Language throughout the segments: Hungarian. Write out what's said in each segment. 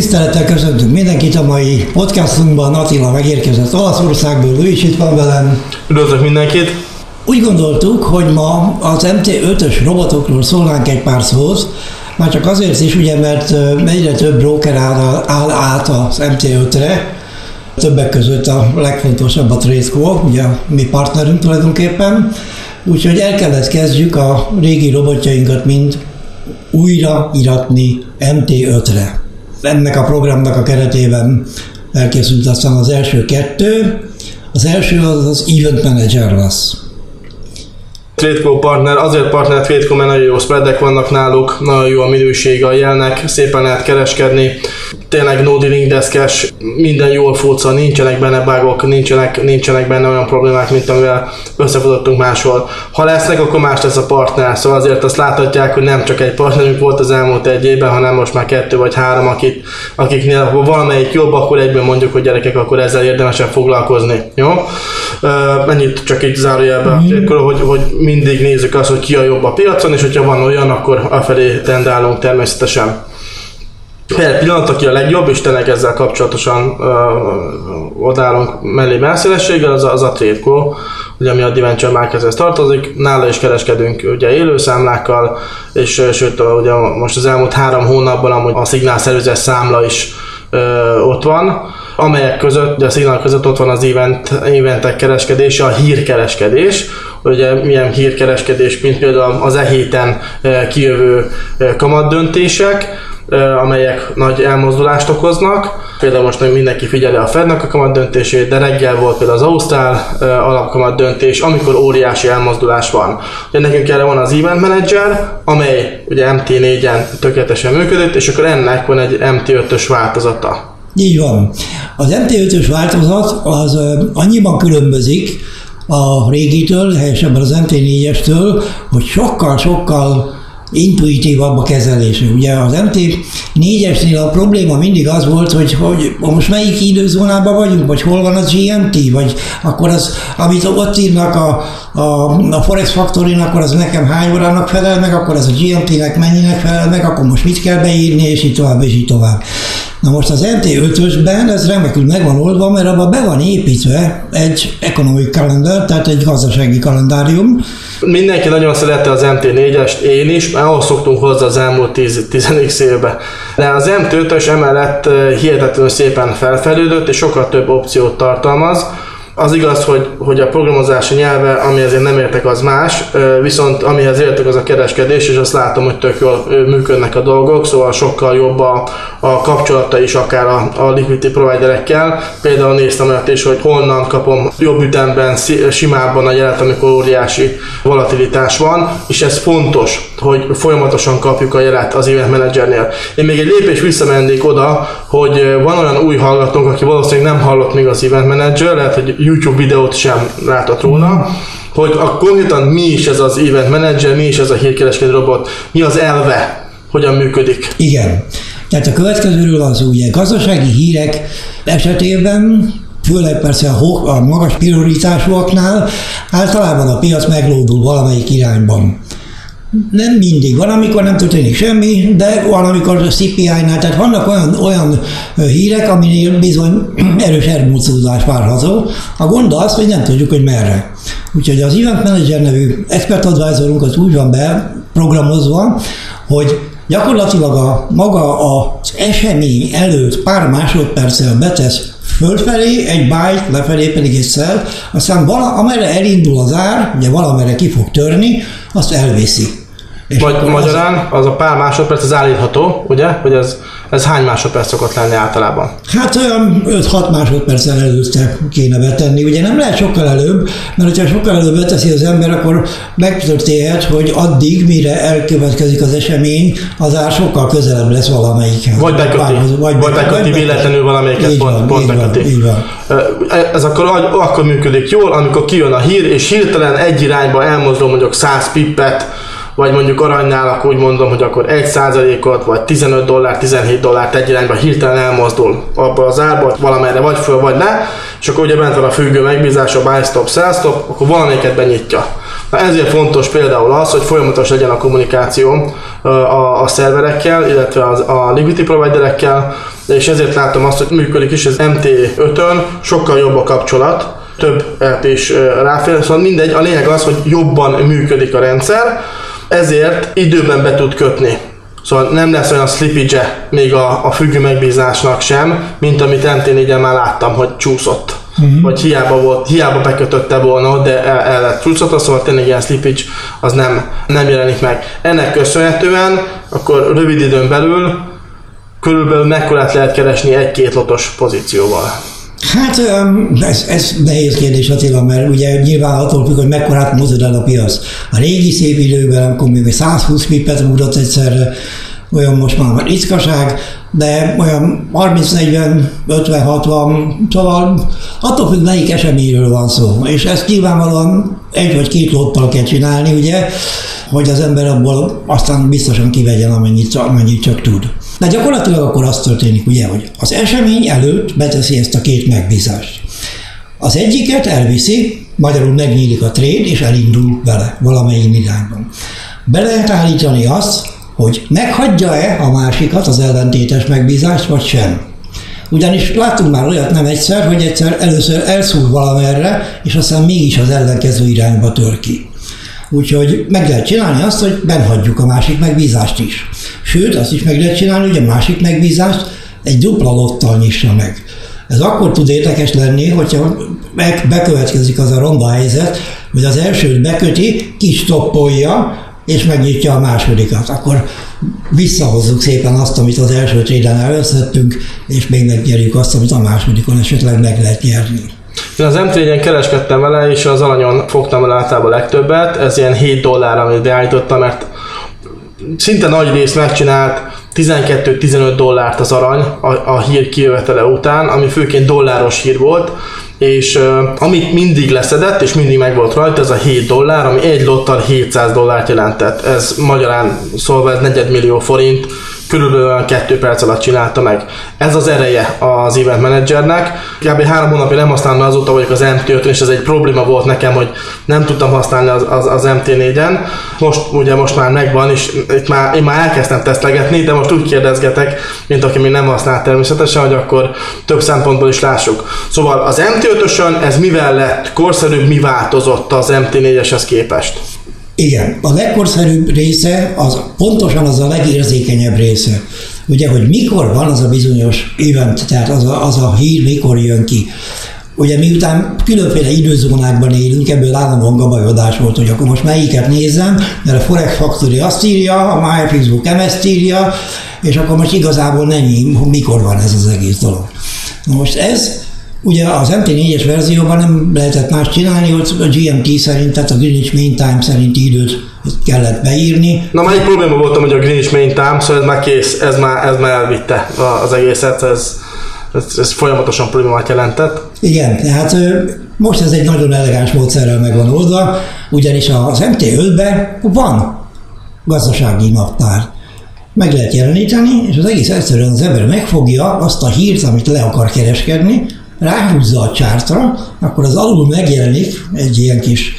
Tisztelettel köszöntünk mindenkit a mai podcastunkban. Attila megérkezett Olaszországból, ő is itt van velem. Üdvözlök mindenkit! Úgy gondoltuk, hogy ma az MT5-ös robotokról szólnánk egy pár szót, már csak azért is, ugye, mert egyre több broker áll, áll át az MT5-re, többek között a legfontosabb a Tradesco, ugye mi partnerünk tulajdonképpen, úgyhogy el kellett kezdjük a régi robotjainkat mind újra iratni MT5-re. Ennek a programnak a keretében elkészült aztán az első kettő, az első az az Event Manager lesz. Tradeco partner, azért partner Tradeco, mert nagyon jó spreadek vannak náluk, nagyon jó a minőség a jelnek, szépen lehet kereskedni, tényleg no dealing deszkes, minden jól futca, nincsenek benne bugok, nincsenek, nincsenek benne olyan problémák, mint amivel összefutottunk máshol. Ha lesznek, akkor más lesz a partner, szóval azért azt láthatják, hogy nem csak egy partnerünk volt az elmúlt egy évben, hanem most már kettő vagy három, akik, akiknél ha valamelyik jobb, akkor egyben mondjuk, hogy gyerekek, akkor ezzel érdemesen foglalkozni. Jó? Mennyit csak így zárójelben, mm. hogy, hogy mindig nézzük azt, hogy ki a jobb a piacon, és hogyha van olyan, akkor afelé tendálunk természetesen. Per pillanat, aki a legjobb, és tényleg ezzel kapcsolatosan uh, odállunk mellé messzélességgel, az, az a Tradeco, ugye ami a Diventure Markethez tartozik, nála is kereskedünk ugye élőszámlákkal, és sőt ugye most az elmúlt három hónapban amúgy a szignál szervezet számla is uh, ott van, amelyek között, ugye a szignál között ott van az event, eventek kereskedése, a hírkereskedés, ugye milyen hírkereskedés, mint például az e héten kijövő kamatdöntések, amelyek nagy elmozdulást okoznak. Például most mindenki figyeli a Fednek a kamat döntését, de reggel volt például az Ausztrál alapkamat döntés, amikor óriási elmozdulás van. Ugye nekünk erre van az Event Manager, amely ugye MT4-en tökéletesen működött, és akkor ennek van egy MT5-ös változata. Így van. Az MT5-ös változat az annyiban különbözik a régitől, helyesebben az MT4-estől, hogy sokkal-sokkal intuitívabb a kezelése. Ugye az MT4-esnél a probléma mindig az volt, hogy, hogy most melyik időzónában vagyunk, vagy hol van az GMT, vagy akkor az, amit ott írnak a, a, a Forex factory akkor az nekem hány órának felel meg, akkor az a GMT-nek mennyinek felel meg, akkor most mit kell beírni, és így tovább, és így tovább. Na most az MT5-ösben ez remekül meg van oldva, mert abban be van építve egy economic calendar, tehát egy gazdasági kalendárium. Mindenki nagyon szerette az MT4-est, én is, mert ahhoz szoktunk hozzá az elmúlt 10 évben. De az MT5-ös emellett eh, hihetetlenül szépen felfelődött, és sokkal több opciót tartalmaz az igaz, hogy, hogy a programozási nyelve, ami azért nem értek, az más, viszont amihez értek, az a kereskedés, és azt látom, hogy tök jól működnek a dolgok, szóval sokkal jobb a, a kapcsolata is akár a, a liquidity providerekkel. Például néztem olyat is, hogy honnan kapom jobb ütemben, simábban a jelet, amikor óriási volatilitás van, és ez fontos, hogy folyamatosan kapjuk a jelet az event managernél. Én még egy lépés visszamennék oda, hogy van olyan új hallgatónk, aki valószínűleg nem hallott még az event manager, lehet, hogy YouTube videót sem látott róla, hogy a konkrétan mi is ez az event manager, mi is ez a hírkereskedő robot, mi az elve, hogyan működik. Igen. Tehát a következőről van szó, ugye gazdasági hírek esetében főleg persze a, a magas prioritásúaknál általában a piac meglódul valamelyik irányban. Nem mindig. Van, amikor nem történik semmi, de van, amikor a CPI-nál, tehát vannak olyan, olyan hírek, aminél bizony erős elmúlcódás várható. A gond az, hogy nem tudjuk, hogy merre. Úgyhogy az Event Manager nevű expert advisorunk az úgy van be programozva, hogy gyakorlatilag a maga az esemény előtt pár másodperccel betesz fölfelé egy byte, lefelé pedig egy szel, aztán vala, amerre elindul az ár, ugye valamerre ki fog törni, azt elviszi. Magy- magyarán az a pár másodperc az állítható, ugye? Hogy ez, ez hány másodperc szokott lenni általában? Hát olyan 5-6 másodperccel előtte kéne betenni. Ugye nem lehet sokkal előbb, mert ha sokkal előbb beteszi az ember, akkor megtörténhet, hogy addig, mire elkövetkezik az esemény, az ár sokkal közelebb lesz valamelyikhez. Vagy beköti, vagy, vagy beköti véletlenül valamelyiket, pont, van, pont beköti. Van, Ez akkor, akkor működik jól, amikor kijön a hír, és hirtelen egy irányba elmozdul mondjuk 100 pippet, vagy mondjuk aranynál, akkor úgy mondom, hogy akkor 1 százalékot, vagy 15 dollár, 17 dollárt egy irányba hirtelen elmozdul abba az árba, valamerre vagy föl, vagy le, és akkor ugye bent van a függő megbízás, a buy stop, sell stop, akkor valamelyiket benyitja. Na ezért fontos például az, hogy folyamatos legyen a kommunikáció a, a szerverekkel, illetve az, a liquidity providerekkel, és ezért látom azt, hogy működik is az MT5-ön, sokkal jobb a kapcsolat, több is ráfér, szóval mindegy, a lényeg az, hogy jobban működik a rendszer, ezért időben be tud kötni. Szóval nem lesz olyan slippage még a, a függő megbízásnak sem, mint amit MT4-en már láttam, hogy csúszott. Uh-huh. Vagy hiába, volt, hiába bekötötte volna, de el, el lett csúszott, szóval tényleg ilyen slippage az nem, nem jelenik meg. Ennek köszönhetően akkor rövid időn belül körülbelül mekkorát lehet keresni egy-két lotos pozícióval. Hát ez, ez nehéz kérdés Attila, mert ugye nyilván attól függ, hogy mekkorát mozog el a piac. A régi szép időben, amikor még 120 pipet mutat egyszerre, olyan most már ritkaság, de olyan 30-40, 50-60, szóval attól függ, melyik eseményről van szó. És ezt nyilvánvalóan egy vagy két lottal kell csinálni, ugye, hogy az ember abból aztán biztosan kivegyen, amennyit, amennyit csak tud. De gyakorlatilag akkor az történik, ugye, hogy az esemény előtt beteszi ezt a két megbízást. Az egyiket elviszi, magyarul megnyílik a trade, és elindul vele valamelyik irányban. Be lehet állítani azt, hogy meghagyja-e a másikat, az ellentétes megbízást, vagy sem. Ugyanis láttunk már olyat nem egyszer, hogy egyszer először elszúr valamerre, és aztán mégis az ellenkező irányba tör ki. Úgyhogy meg lehet csinálni azt, hogy benhagyjuk a másik megbízást is. Sőt, azt is meg lehet csinálni, hogy a másik megbízást egy dupla lottal nyissa meg. Ez akkor tud érdekes lenni, hogyha bekövetkezik az a ronda helyzet, hogy az elsőt beköti, kistoppolja, és megnyitja a másodikat. Akkor visszahozzuk szépen azt, amit az első tréden elvesztettünk, és még megnyerjük azt, amit a másodikon esetleg meg lehet nyerni. Én az m kereskedtem vele, és az alanyon fogtam el általában legtöbbet, ez ilyen 7 dollár, amit beállítottam, mert szinte nagy rész megcsinált 12-15 dollárt az arany a, a hír kijövetele után, ami főként dolláros hír volt, és uh, amit mindig leszedett, és mindig meg volt rajta, ez a 7 dollár, ami egy lottal 700 dollárt jelentett. Ez magyarán szólva ez negyedmillió forint, körülbelül kettő perc alatt csinálta meg. Ez az ereje az event managernek. Kb. három hónapja nem használom, azóta vagyok az mt 5 és ez egy probléma volt nekem, hogy nem tudtam használni az, az, az MT4-en. Most ugye most már megvan, és itt már, én már elkezdtem tesztlegetni, de most úgy kérdezgetek, mint aki még nem használ természetesen, hogy akkor több szempontból is lássuk. Szóval az MT5-ösön ez mivel lett korszerűbb, mi változott az MT4-eshez képest? Igen, a legkorszerűbb része az pontosan az a legérzékenyebb része. Ugye, hogy mikor van az a bizonyos event, tehát az a, az a hír mikor jön ki. Ugye miután különféle időzónákban élünk, ebből állandóan gabajodás volt, hogy akkor most melyiket nézem, mert a Forex Factory azt írja, a My Facebook ezt írja, és akkor most igazából nem mikor van ez az egész dolog. Na most ez Ugye az MT4-es verzióban nem lehetett más csinálni, hogy a GMT szerint, tehát a Greenwich Mean Time szerinti időt kellett beírni. Na már egy probléma voltam, hogy a Greenwich Mean Time, szóval ez már kész, ez már, ez már elvitte az egészet, ez, ez, ez folyamatosan problémát jelentett. Igen, tehát most ez egy nagyon elegáns módszerrel meg van oldva, ugyanis az MT5-ben van gazdasági naptár. Meg lehet jeleníteni, és az egész egyszerűen az ember megfogja azt a hírt, amit le akar kereskedni, ráhúzza a csártra, akkor az alul megjelenik egy ilyen kis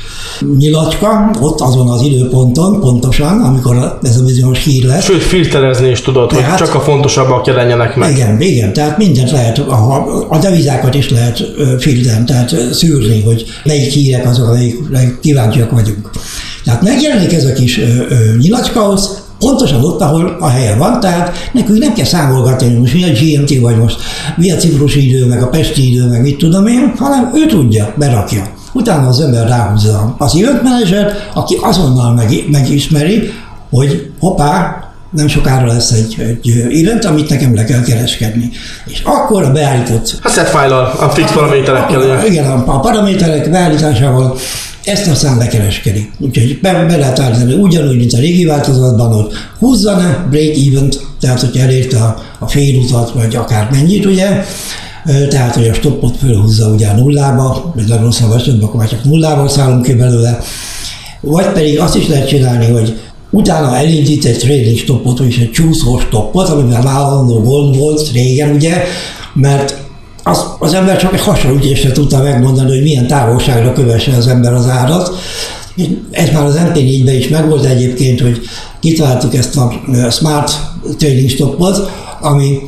nyilacska, ott azon az időponton pontosan, amikor ez a bizonyos hír lesz. Sőt, filterezni is tudod, tehát, hogy csak a fontosabbak jelenjenek meg. Igen, igen, tehát mindent lehet, a, a devizákat is lehet filterni, tehát szűrni, hogy melyik hírek azok, amelyik kíváncsiak vagyunk. Tehát megjelenik ez a kis ö, ö, nyilacska, pontosan ott, ahol a helye van, tehát nekünk nem kell számolgatni, hogy most mi a GMT, vagy most mi a ciprusi idő, meg a pesti idő, meg mit tudom én, hanem ő tudja, berakja. Utána az ember ráhúzza az event manager, aki azonnal meg, megismeri, hogy hoppá, nem sokára lesz egy, egy event, amit nekem le kell kereskedni. És akkor a beállított... A set file a fix paraméterekkel. Igen, a, a paraméterek beállításával ezt aztán lekereskedik. Úgyhogy be, be lehet állítani ugyanúgy, mint a régi változatban, hogy húzzana break even tehát hogy elérte a, a félutat, vagy akár mennyit, ugye, tehát, hogy a stoppot fölhúzza ugye a nullába, vagy legrosszabb esetben, akkor már csak nullába szállunk ki belőle, vagy pedig azt is lehet csinálni, hogy utána elindít egy trading stoppot, vagyis egy csúszó stoppot, amiben állandó gond volt régen, ugye, mert az, az ember csak egy hasonlítésre tudta megmondani, hogy milyen távolságra kövesse az ember az árat, Ez már az MT4-ben is megvolt egyébként, hogy kitaláltuk ezt a Smart Trading Stopot, ami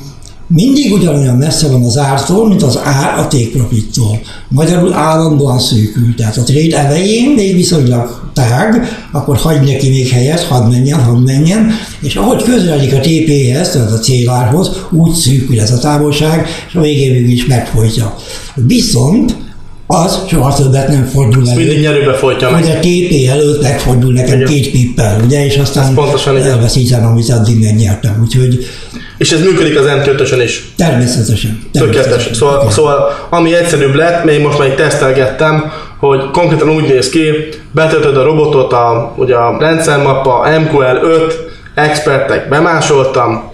mindig ugyanolyan messze van az ártól, mint az ár a take profittól. Magyarul állandóan szűkül. Tehát a trade elején még viszonylag tág, akkor hagy neki még helyet, hadd menjen, hadd menjen, és ahogy közeledik a TP-hez, tehát a célárhoz, úgy szűkül ez a távolság, és a végén is megfolytja. Viszont az soha többet nem fordul elő. Mindig nyerőbe folytja meg. Hogy a TP előtt megfordul nekem Igen. két pippel, ugye, és aztán pontosan elveszítem, amit addig megnyertem. Úgyhogy és ez működik az m is. Természetesen. Tökéletes. Szóval, szóval, ami egyszerűbb lett, még most már tesztelgettem, hogy konkrétan úgy néz ki, betöltöd a robotot, a, ugye a rendszermappa, MQL 5, expertek bemásoltam,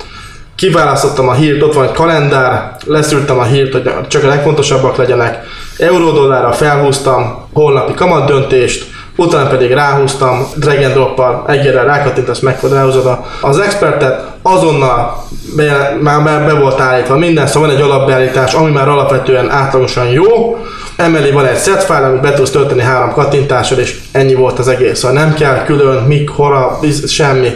kiválasztottam a hírt, ott van egy kalendár, leszűrtem a hírt, hogy csak a legfontosabbak legyenek, euró-dollárra felhúztam, holnapi kamat döntést, utána pedig ráhúztam, drag and drop-pal egyre rákattintasz, meg ráhúzod az expertet, azonnal be, már be, be volt állítva minden, szóval van egy alapbeállítás, ami már alapvetően átlagosan jó, emellé van egy set file, amit be tudsz tölteni három kattintással, és ennyi volt az egész. Szóval nem kell külön, mik, hora, semmi.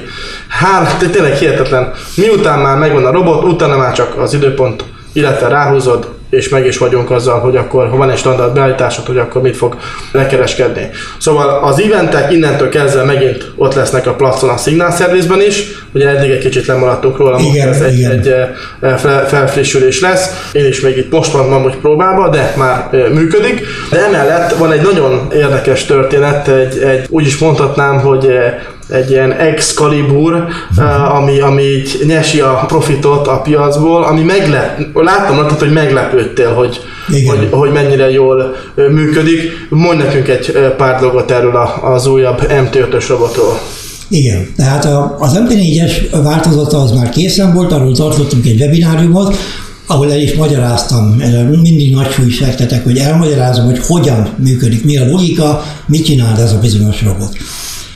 Hát, tényleg hihetetlen. Miután már megvan a robot, utána már csak az időpont, illetve ráhúzod, és meg is vagyunk azzal, hogy akkor, ha van egy standard beállításod, hogy akkor mit fog lekereskedni. Szóval az eventek innentől kezdve megint ott lesznek a placon a Signal Service-ben is, ugye eddig egy kicsit lemaradtunk róla, igen, ez egy, egy eh, felfrissülés lesz. Én is még itt most van hogy próbálva, de már eh, működik. De emellett van egy nagyon érdekes történet, egy, egy úgy is mondhatnám, hogy eh, egy ilyen Excalibur, ami, ami így nyesi a profitot a piacból, ami meglep, láttam rajtad, hogy meglepődtél, hogy, hogy, hogy mennyire jól működik. Mondj nekünk egy pár dolgot erről az újabb MT5-ös robotról. Igen, tehát az MT4-es változata az már készen volt, arról tartottunk egy webináriumot, ahol el is magyaráztam, mindig nagy súly fektetek, hogy elmagyarázom, hogy hogyan működik, mi a logika, mit csinál ez a bizonyos robot.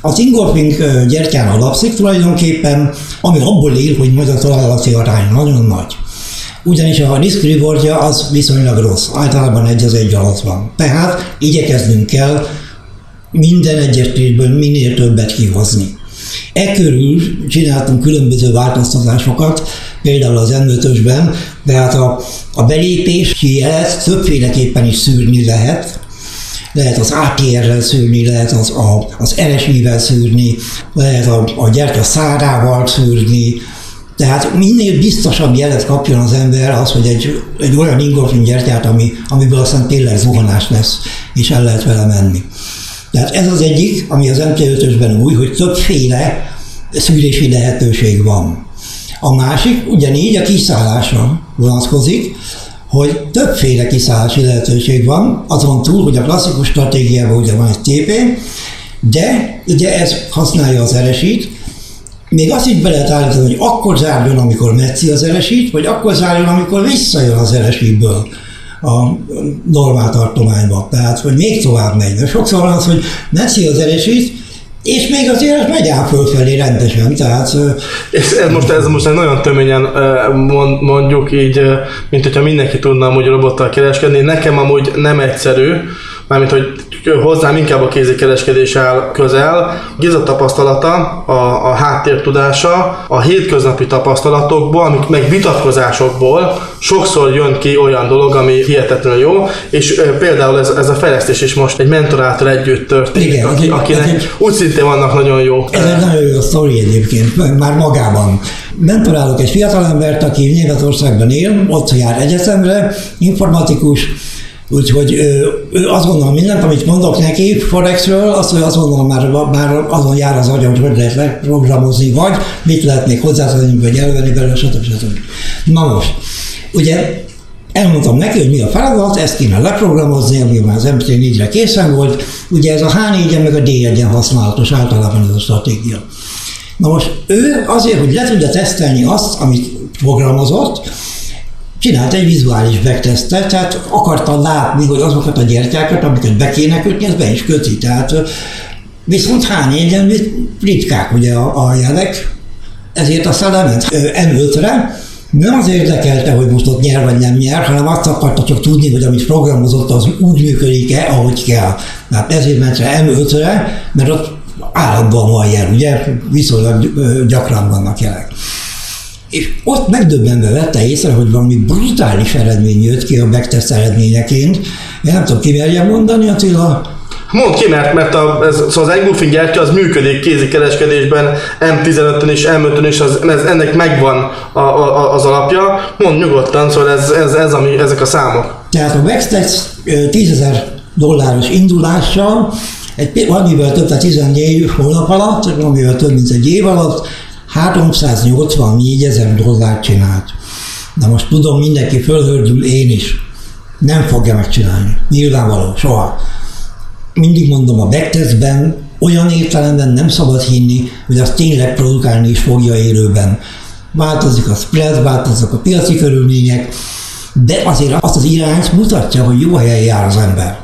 Az ingolfing gyertyán alapszik tulajdonképpen, ami abból él, hogy majd a találati arány nagyon nagy. Ugyanis a risk rewardja az viszonylag rossz, általában egy az egy alatt van. Tehát igyekeznünk kell minden egyes minél többet kihozni. E körül csináltunk különböző változtatásokat, például az M5-ösben, tehát a, a belépési jelet többféleképpen is szűrni lehet, lehet az ATR-rel szűrni, lehet az, a, az RSI-vel szűrni, lehet a, a gyertya szárával szűrni, tehát minél biztosabb jelet kapjon az ember az, hogy egy, egy olyan ingolfin gyertyát, ami, amiből aztán tényleg zuhanás lesz, és el lehet vele menni. Tehát ez az egyik, ami az MT5-ösben új, hogy többféle szűrési lehetőség van. A másik ugyanígy a kiszállásra vonatkozik, hogy többféle kiszállási lehetőség van, azon túl, hogy a klasszikus stratégiában ugye van egy TP, de ugye ez használja az eresít, még azt is be lehet állítani, hogy akkor zárjon, amikor metszi az eresít, vagy akkor zárjon, amikor visszajön az eresítből a normál tartományba. Tehát, hogy még tovább megy. De sokszor van az, hogy metszi az eresít, és még azért megy át fölfelé rendesen, tehát... És ez most, ez most nagyon töményen mondjuk így, mint hogyha mindenki tudna amúgy robottal kereskedni. Nekem amúgy nem egyszerű, mármint hogy hozzám inkább a kézikereskedés áll közel. Giza tapasztalata, a, a háttértudása, a hétköznapi tapasztalatokból, amik meg vitatkozásokból sokszor jön ki olyan dolog, ami hihetetlenül jó, és e, például ez, ez a fejlesztés is most egy mentoráltal együtt történik, Igen, aki, akinek egy, úgy szintén vannak nagyon jó. Ez egy nagyon jó sztori egyébként, már magában. Mentorálok egy fiatalembert, aki Németországban él, ott jár egyetemre, informatikus, Úgyhogy ő, azt gondolom, mindent, amit mondok neki Forexről, azt, hogy azt gondolom, már, már azon jár az agyam, hogy hogy lehet leprogramozni, vagy mit lehet még hozzátenni, vagy elvenni belőle, stb. stb. Na most, ugye elmondtam neki, hogy mi a feladat, ezt kéne leprogramozni, ami már az MT4-re készen volt. Ugye ez a H4-en meg a D1-en használatos általában ez a stratégia. Na most ő azért, hogy le tudja tesztelni azt, amit programozott, csinált egy vizuális backtestet, tehát akarta látni, hogy azokat a gyertyákat, amiket be kéne kötni, ez be is köti. Tehát viszont hány egyen ritkák ugye a, a jelek, ezért aztán lement M5-re, nem az érdekelte, hogy most ott nyer vagy nem nyer, hanem azt akarta csak tudni, hogy amit programozott, az úgy működik-e, ahogy kell. Tehát ezért ment rá M5-re, mert ott állandóan van jel, ugye, viszonylag gyakran vannak jelek. És ott megdöbbenve vette észre, hogy valami brutális eredmény jött ki a backtest eredményeként. Én nem tudom, ki merje mondani, Attila, Mondd ki, mert, mert a, ez, szóval az Engulfing gyertya az működik kézikereskedésben, M15-ön és M5-ön is, az, ez, ennek megvan a, a, az alapja. Mondd nyugodtan, szóval ez, ez, ez ami, ezek a számok. Tehát a Vextex 10 dolláros indulással, egy, valamivel több, tehát 14 hónap alatt, valamivel több, mint egy év alatt, 384 ezer dollárt csinált. Na most tudom, mindenki fölhördül, én is. Nem fogja megcsinálni. Nyilvánvaló, soha mindig mondom, a backtestben olyan értelemben nem szabad hinni, hogy azt tényleg produkálni is fogja élőben. Változik a spread, változnak a piaci körülmények, de azért azt az irányt mutatja, hogy jó helyen jár az ember.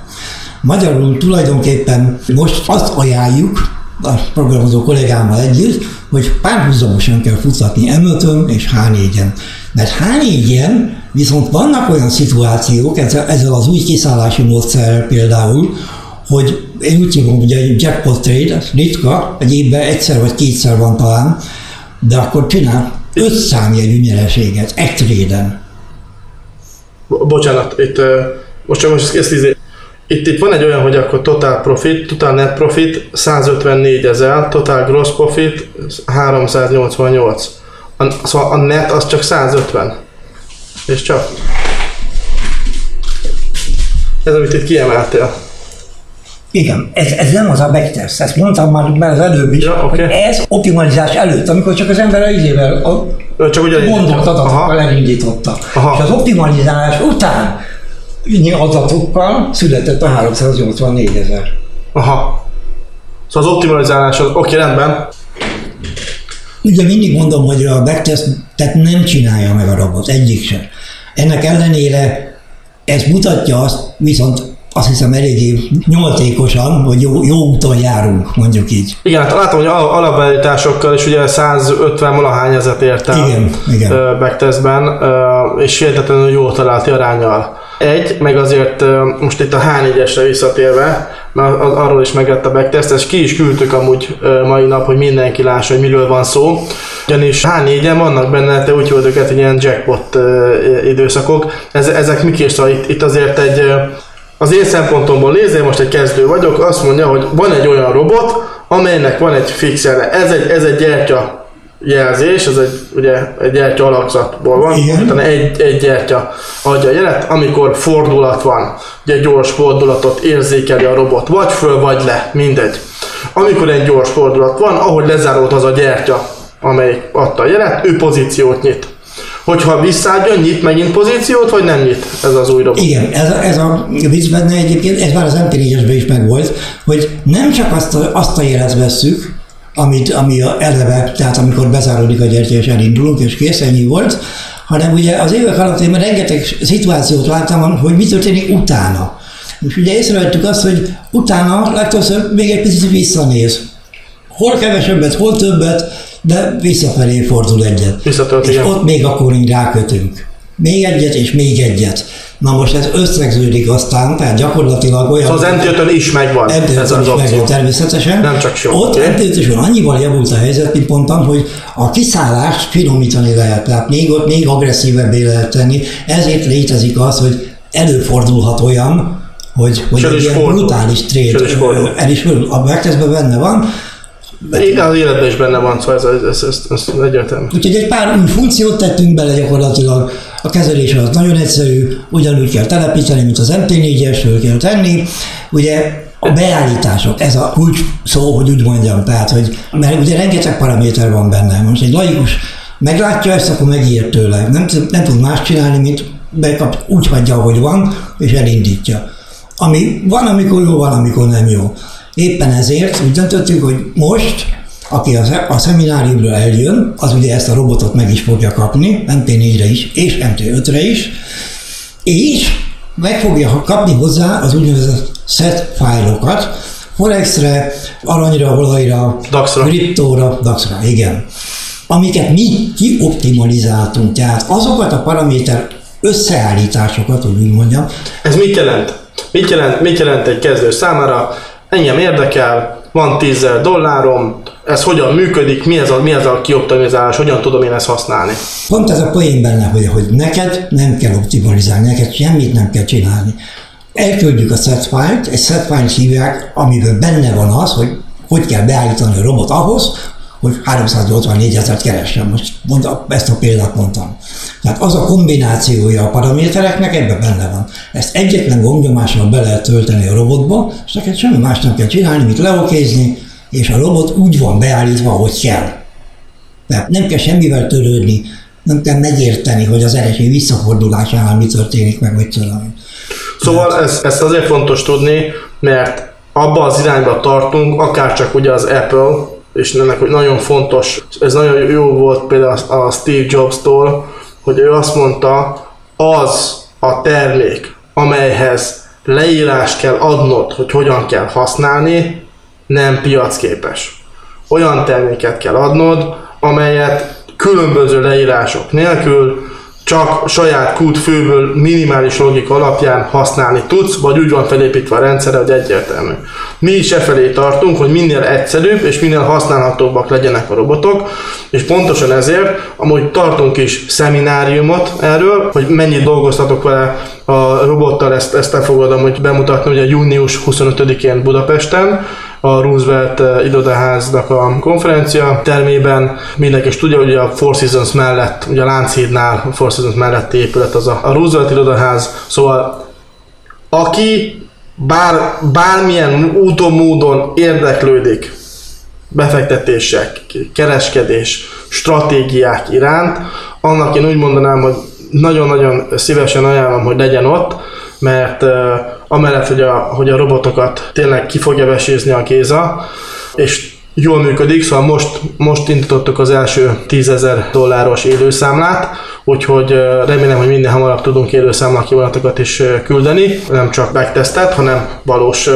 Magyarul tulajdonképpen most azt ajánljuk, a programozó kollégámmal együtt, hogy párhuzamosan kell futtatni m és H4-en. Mert H4-en viszont vannak olyan szituációk, ezzel az új kiszállási módszerrel például, hogy én úgy hívom, hogy egy jackpot trade, ritka, egy évben egyszer vagy kétszer van talán, de akkor csinál öt számjegyű nyereséget egy trade Bocsánat, itt most csak most ezt izé, itt, itt van egy olyan, hogy akkor total profit, total net profit 154 ezer, total gross profit 388. A, szóval a net az csak 150. És csak. Ez, amit itt kiemeltél. Igen, ez, ez nem az a backtest, ezt mondtam már, már az előbb is, ja, okay. ez optimalizás előtt, amikor csak az ember a izével, a csak mondott adatokkal elindította. Aha. És az optimalizálás után adatokkal született a 384 ezer. Aha. Szóval az optimalizálás az, oké, rendben. Ugye mindig mondom, hogy a backtest tehát nem csinálja meg a robot, egyik sem. Ennek ellenére ez mutatja azt, viszont azt hiszem eléggé nyomtékosan, hogy jó, jó úton járunk, mondjuk így. Igen, hát látom, hogy alapbeállításokkal is ugye 150 valahány ezet értem igen, igen. backtestben, és hihetetlenül jól találti arányal. Egy, meg azért most itt a H4-esre visszatérve, mert arról is meglett a backtest, és ki is küldtük amúgy mai nap, hogy mindenki lássa, hogy miről van szó. Ugyanis H4-en vannak benne, te úgy hívod őket, ilyen jackpot időszakok. Ezek mik is, itt, itt azért egy az én szempontomból nézve, most egy kezdő vagyok, azt mondja, hogy van egy olyan robot, amelynek van egy fix jele. Ez egy, ez egy gyertya jelzés, ez egy, ugye, egy gyertya alakzatból van, Igen. utána egy, egy gyertya adja a jelet, amikor fordulat van, ugye egy gyors fordulatot érzékeli a robot, vagy föl, vagy le, mindegy. Amikor egy gyors fordulat van, ahogy lezárult az a gyertya, amely adta a jelet, ő pozíciót nyit hogyha visszálljon, nyit megint pozíciót, vagy nem nyit ez az új robot? Igen, ez a, ez a vicc benne egyébként, ez már az mp is megvolt, hogy nem csak azt a, azt a jelet vesszük, amit, ami a eleve, tehát amikor bezáródik a gyertya és elindulunk, és kész, ennyi volt, hanem ugye az évek alatt én rengeteg szituációt láttam, hogy mi történik utána. És ugye észrevettük azt, hogy utána legtöbbször még egy picit visszanéz. Hol kevesebbet, hol többet, de visszafelé fordul egyet. Visszatölt, és igen. ott még akkor így rákötünk. Még egyet, és még egyet. Na most ez összegződik aztán, tehát gyakorlatilag olyan... Szóval az mt is megvan. mt ez az is megvan természetesen. Nem csak sok. Ott van annyival javult a helyzet, mint mondtam, hogy a kiszállást finomítani lehet, tehát még ott még agresszívebbé lehet tenni. Ezért létezik az, hogy előfordulhat olyan, hogy, hogy egy ilyen brutális trade el is fordul. A megteszben benne van, igen, az életben is benne van, szóval ez, ez, ez, ez, ez egyértelmű. Úgyhogy egy pár új funkciót tettünk bele gyakorlatilag. A kezelés az nagyon egyszerű, ugyanúgy kell telepíteni, mint az MT4-esről kell tenni. Ugye a beállítások, ez a kulcs szó, hogy úgy mondjam, tehát, hogy, mert ugye rengeteg paraméter van benne. Most egy laikus meglátja ezt, akkor megijed tőle. Nem, nem tud más csinálni, mint bekap, úgy hagyja, ahogy van, és elindítja. Ami van, amikor jó, van, amikor nem jó. Éppen ezért úgy döntöttük, hogy most, aki a, a szemináriumra eljön, az ugye ezt a robotot meg is fogja kapni, MT4-re is, és MT5-re is, és meg fogja kapni hozzá az úgynevezett set fájlokat, Forexre, aranyra, olajra, Daxra. kriptóra, Daxra, igen. amiket mi kioptimalizáltunk. Tehát azokat a paraméter összeállításokat, hogy úgy mondjam. Ez mit jelent? Mit jelent, mit jelent egy kezdő számára? Engem érdekel, van 10 dollárom, ez hogyan működik, mi ez a, mi ez a kioptimalizálás, hogyan tudom én ezt használni? Pont ez a poén benne, hogy, hogy neked nem kell optimalizálni, neked semmit nem kell csinálni. Elküldjük a set file-t, egy set file hívják, amiben benne van az, hogy hogy kell beállítani a robot ahhoz, hogy 384 ezeret keressen. Most mondta, ezt a példát mondtam. Tehát az a kombinációja a paramétereknek ebben benne van. Ezt egyetlen gombnyomással be lehet tölteni a robotba, és neked semmi más nem kell csinálni, mint leokézni, és a robot úgy van beállítva, hogy kell. Tehát nem kell semmivel törődni, nem kell megérteni, hogy az eredmény visszafordulásánál mi történik, meg mit tudom. Szóval ezt, ezt azért fontos tudni, mert abba az irányba tartunk, akár csak ugye az Apple, és ennek hogy nagyon fontos, ez nagyon jó volt például a Steve Jobs-tól, hogy ő azt mondta, az a termék, amelyhez leírást kell adnod, hogy hogyan kell használni, nem piacképes. Olyan terméket kell adnod, amelyet különböző leírások nélkül csak saját főből minimális logika alapján használni tudsz, vagy úgy van felépítve a rendszere, hogy egyértelmű. Mi is e felé tartunk, hogy minél egyszerűbb és minél használhatóbbak legyenek a robotok, és pontosan ezért amúgy tartunk is szemináriumot erről, hogy mennyit dolgoztatok vele a robottal, ezt, ezt elfogadom, hogy bemutatni ugye június 25-én Budapesten, a Roosevelt eh, irodaháznak a konferencia termében. Mindenki is tudja, hogy a Four Seasons mellett, ugye a Lánchídnál, a Four Seasons melletti épület az a, a Roosevelt irodaház, szóval aki bár, bármilyen úton, módon érdeklődik befektetések, kereskedés, stratégiák iránt, annak én úgy mondanám, hogy nagyon-nagyon szívesen ajánlom, hogy legyen ott, mert uh, amellett, hogy a, hogy a robotokat tényleg ki fogja vesézni a Géza, és jól működik, szóval most, most indítottuk az első 10 ezer dolláros élőszámlát, úgyhogy remélem, hogy minden hamarabb tudunk élőszámla kivonatokat is küldeni, nem csak megtesztelt, hanem valós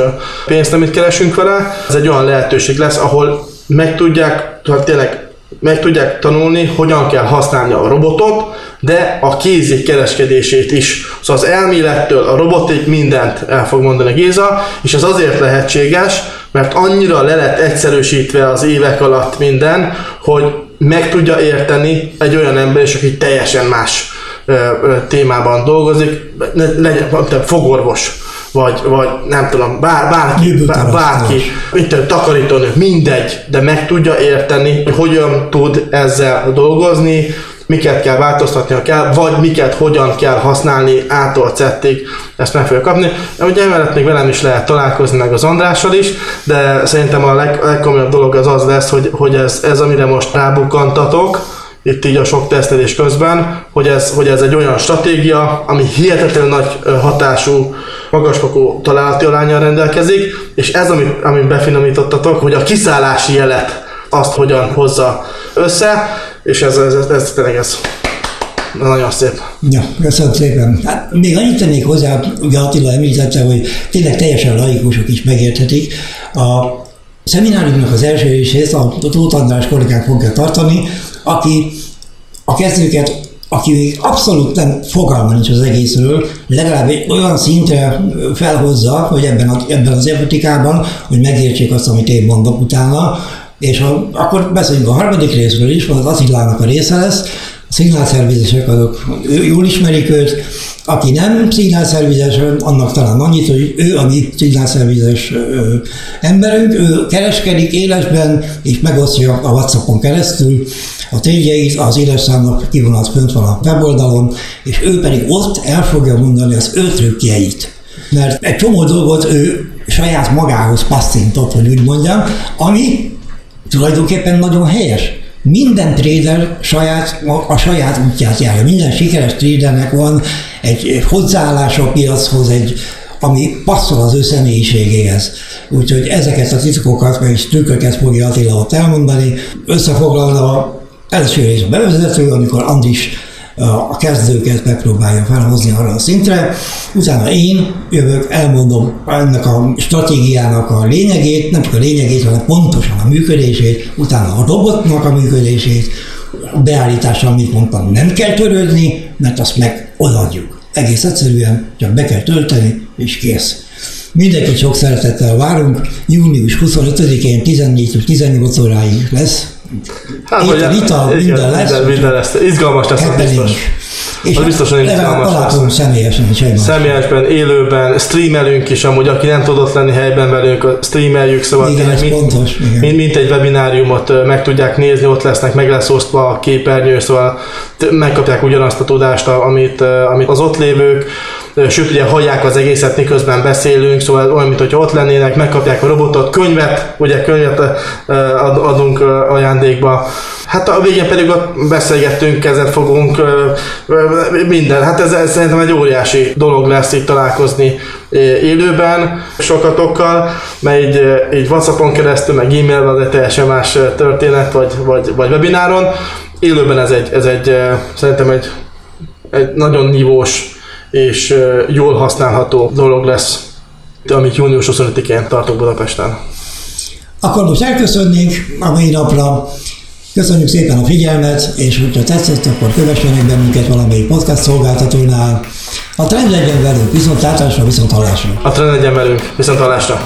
pénzt, amit keresünk vele. Ez egy olyan lehetőség lesz, ahol meg tudják, tényleg meg tudják tanulni, hogyan kell használni a robotot, de a kézi kereskedését is. Szóval az elmélettől a robotig mindent el fog mondani Géza, és ez azért lehetséges, mert annyira le lett egyszerűsítve az évek alatt minden, hogy meg tudja érteni egy olyan ember is, aki teljesen más ö, ö, témában dolgozik, legyen fogorvos, vagy, vagy nem tudom, bár, bárki, bár, bárki, mint a takarítónő, mindegy, de meg tudja érteni, hogy hogyan tud ezzel dolgozni, miket kell változtatnia kell, vagy miket hogyan kell használni ától cettig, ezt meg fogja kapni. Ugye emellett még velem is lehet találkozni, meg az Andrással is, de szerintem a leg, legkomolyabb dolog az az lesz, hogy, hogy ez, ez amire most rábukkantatok, itt így a sok tesztelés közben, hogy ez, hogy ez egy olyan stratégia, ami hihetetlenül nagy hatású, magasfokú találati alányjal rendelkezik, és ez, amit, amit befinomítottatok, hogy a kiszállási jelet azt hogyan hozza össze, és ez, ez, ez, ez tényleg ez nagyon szép. Ja, köszönöm szépen. Hát még annyit tennék hozzá, ugye Attila említette, hogy tényleg teljesen laikusok is megérthetik. A szemináriumnak az első részét a Tóth András kollégák fogja tartani, aki a kezdőket aki még abszolút nem fogalma nincs az egészről, legalább egy olyan szintre felhozza, hogy ebben, a, ebben az epotikában, hogy megértsék azt, amit én mondok utána, és ha, akkor beszéljünk a harmadik részről is, az Attilának a része lesz, a szignálszervizesek azok jól ismerik őt, aki nem szignálszervizes, annak talán annyit, hogy ő a mi szignálszervizes emberünk, ő kereskedik élesben, és megosztja a WhatsAppon keresztül. A tényeit, az éles számnak kivonat fönt van a weboldalon, és ő pedig ott el fogja mondani az ő trükkjeit. Mert egy csomó dolgot ő saját magához passzintott, hogy úgy mondjam, ami tulajdonképpen nagyon helyes. Minden trader saját, a saját útját járja. Minden sikeres tradernek van egy hozzáállás a piachoz, egy, ami passzol az ő személyiségéhez. Úgyhogy ezeket a titkokat, meg is trükköket fogja Attila ott elmondani. Összefoglalva első rész a bevezető, amikor Andris a kezdőket megpróbálja felhozni arra a szintre, utána én jövök, elmondom ennek a stratégiának a lényegét, nem csak a lényegét, hanem pontosan a működését, utána a robotnak a működését, a beállítással, amit mondtam, nem kell törődni, mert azt meg odaadjuk. Egész egyszerűen csak be kell tölteni, és kész. Mindenkit sok szeretettel várunk. Június 25-én 14-18 óráig lesz. Hát, Étel, ital, minden lesz. Minden, minden lesz. Izgalmas lesz, biztos. És az biztosan izgalmas lesz. személyesen is Személyesben, élőben, streamelünk is, amúgy aki nem tudott lenni helyben velünk, streameljük, szóval igen, ez mint, pontos, igen. Mint, mint, egy webináriumot meg tudják nézni, ott lesznek, meg lesz osztva a képernyő, szóval megkapják ugyanazt a tudást, amit, amit az ott lévők, sőt ugye hallják az egészet, miközben beszélünk, szóval olyan, mint hogy ott lennének, megkapják a robotot, könyvet, ugye könyvet adunk ajándékba, Hát a végén pedig ott beszélgettünk, kezet fogunk, minden. Hát ez, ez szerintem egy óriási dolog lesz itt találkozni élőben sokatokkal, mert egy, egy Whatsappon keresztül, meg e-mailben, de teljesen más történet, vagy, vagy, vagy webináron. Élőben ez egy, ez egy szerintem egy, egy nagyon nívós és jól használható dolog lesz, amit június 25-én tartok Budapesten. Akkor most elköszönnénk a mai napra. Köszönjük szépen a figyelmet, és hogyha tetszett, akkor kövessenek bennünket valamelyik podcast szolgáltatónál. A trend legyen velünk, viszont látásra, viszont hallásra. A trend legyen velünk, viszont hallásra.